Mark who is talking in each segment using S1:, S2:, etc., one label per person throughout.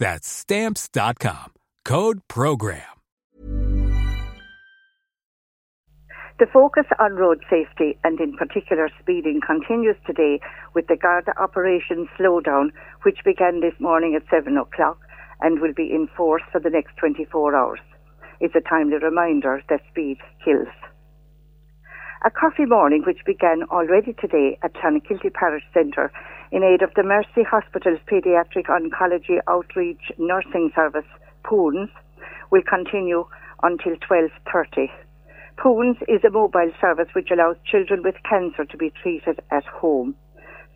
S1: That's stamps.com. Code program.
S2: The focus on road safety and in particular speeding continues today with the Garda Operation Slowdown, which began this morning at 7 o'clock and will be in force for the next 24 hours. It's a timely reminder that speed kills. A coffee morning which began already today at Clonakilty Parish Centre in aid of the Mercy Hospital's Paediatric Oncology Outreach Nursing Service, Poons, will continue until 12.30. Poons is a mobile service which allows children with cancer to be treated at home.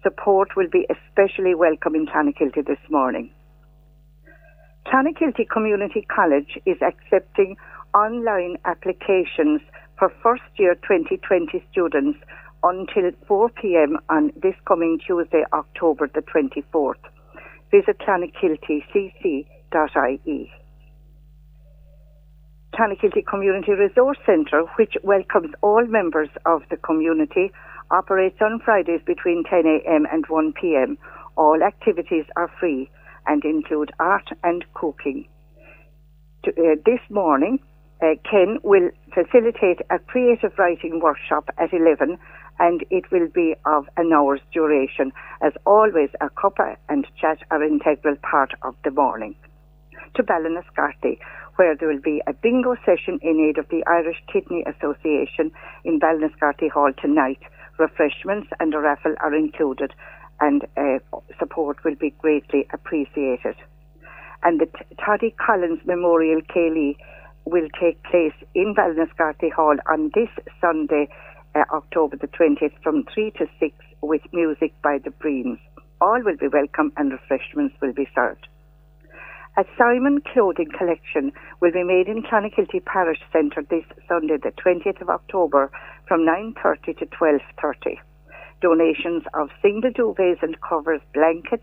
S2: Support will be especially welcome in Clonakilty this morning. Clonakilty Community College is accepting online applications for first year 2020 students until 4 p.m. on this coming Tuesday, October the 24th. Visit clonakiltycc.ie. Clonakilty Community Resource Centre, which welcomes all members of the community, operates on Fridays between 10 a.m. and 1 p.m. All activities are free and include art and cooking. To, uh, this morning, uh, Ken will facilitate a creative writing workshop at 11 and it will be of an hour's duration. As always, a cuppa and chat are integral part of the morning. To Ballinascarthy, where there will be a bingo session in aid of the Irish Kidney Association in Ballinascarthy Hall tonight. Refreshments and a raffle are included and uh, support will be greatly appreciated. And the Toddy Collins Memorial Ceilidh will take place in Ballinascarthy Hall on this Sunday, uh, October the 20th, from 3 to 6 with music by the Breams. All will be welcome and refreshments will be served. A Simon clothing collection will be made in Clonakilty Parish Centre this Sunday, the 20th of October, from 9.30 to 12.30. Donations of single duvets and covers, blankets,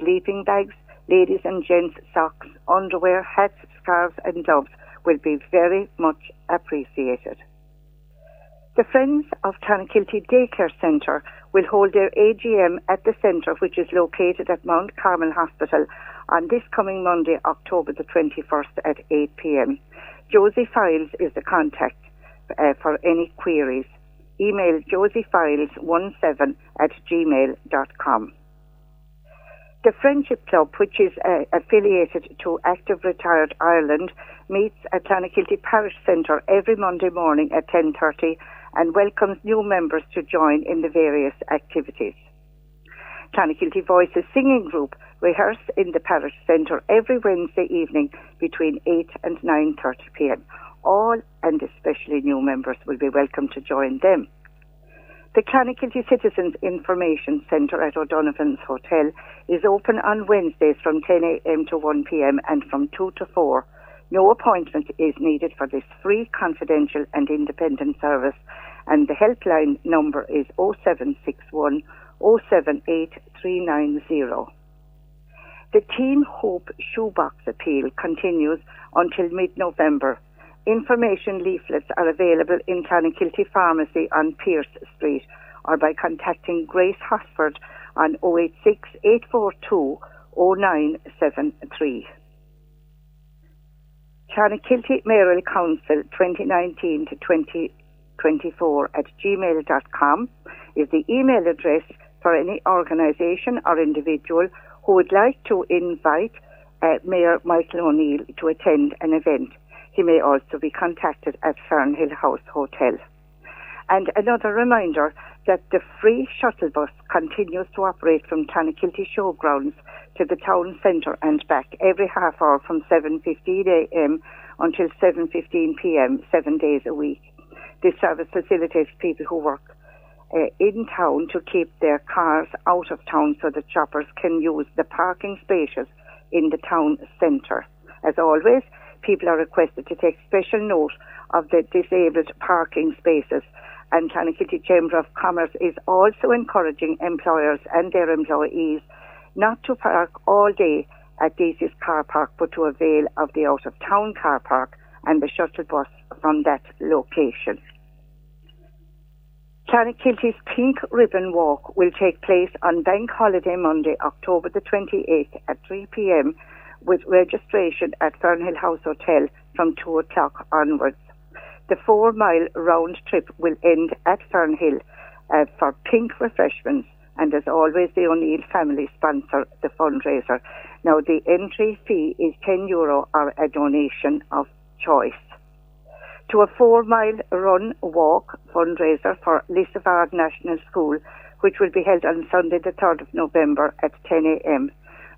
S2: sleeping bags, ladies and gents socks, underwear, hats, scarves and gloves will be very much appreciated. The Friends of Clonakilty Daycare Centre will hold their AGM at the centre, which is located at Mount Carmel Hospital, on this coming Monday, October the 21st at 8 pm. Josie Files is the contact uh, for any queries. Email josiefiles17 at gmail.com. The Friendship Club, which is uh, affiliated to Active Retired Ireland, meets at Clonakilty Parish Centre every Monday morning at 10.30 and welcomes new members to join in the various activities. Clonakilty Voices Singing Group rehearse in the Parish Centre every Wednesday evening between 8 and 9.30 p.m. All and especially new members will be welcome to join them. The Clonakilty Citizens Information Centre at O'Donovan's Hotel is open on Wednesdays from 10 a.m. to 1 p.m. and from 2 to 4. No appointment is needed for this free, confidential and independent service and the helpline number is 0761 078390. The Team Hope Shoebox Appeal continues until mid-November. Information leaflets are available in Clonakilty Pharmacy on Pearse Street or by contacting Grace Hosford on 086 842 0973. Clonakilty Mayoral Council 2019 to 2024 at gmail.com is the email address for any organisation or individual who would like to invite uh, Mayor Michael O'Neill to attend an event. He may also be contacted at Fernhill House Hotel. And another reminder that the free shuttle bus continues to operate from Clonakilty Showgrounds to the town centre and back every half hour from 7.15am until 7.15pm, seven days a week. This service facilitates people who work uh, in town to keep their cars out of town so that shoppers can use the parking spaces in the town centre. As always, people are requested to take special note of the disabled parking spaces. And Clonakilty Chamber of Commerce is also encouraging employers and their employees not to park all day at Deasy's car park, but to avail of the out of town car park and the shuttle bus from that location. Clonakilty's Pink Ribbon Walk will take place on Bank Holiday Monday, October the 28th at 3 p.m. with registration at Fernhill House Hotel from 2 o'clock onwards. The four mile round trip will end at Fernhill uh, for pink refreshments and as always the O'Neill family sponsor the fundraiser. Now the entry fee is 10 euro or a donation of choice to a four mile run walk fundraiser for Lissavard National School, which will be held on Sunday, the 3rd of November at 10 a.m.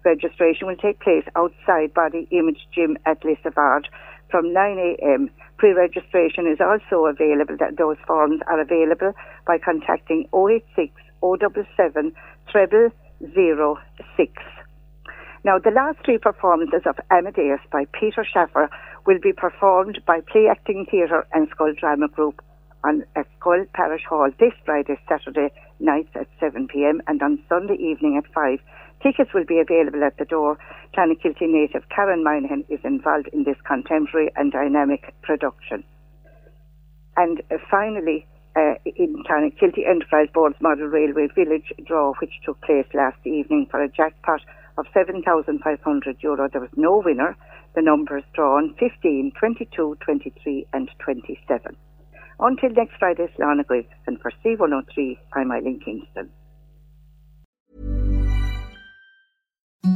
S2: Registration will take place outside Body Image Gym at Lissavard from 9 a.m. Pre-registration is also available. That those forms are available by contacting 086 077 treble zero six. Now, the last three performances of Amadeus by Peter Shaffer will be performed by Play Acting Theatre and Scoil Drama Group on at Scoil Parish Hall this Friday, Saturday nights at 7 p.m. and on Sunday evening at 5. Tickets will be available at the door. Clonakilty native Karen Moynihan is involved in this contemporary and dynamic production. And uh, finally, uh, in Clonakilty Enterprise Board's Model Railway Village draw, which took place last evening for a jackpot of 7,500 euro. There was no winner. The numbers drawn 15, 22, 23, and 27. Until next Friday, Griff, and for C103, I'm Eileen Kingston.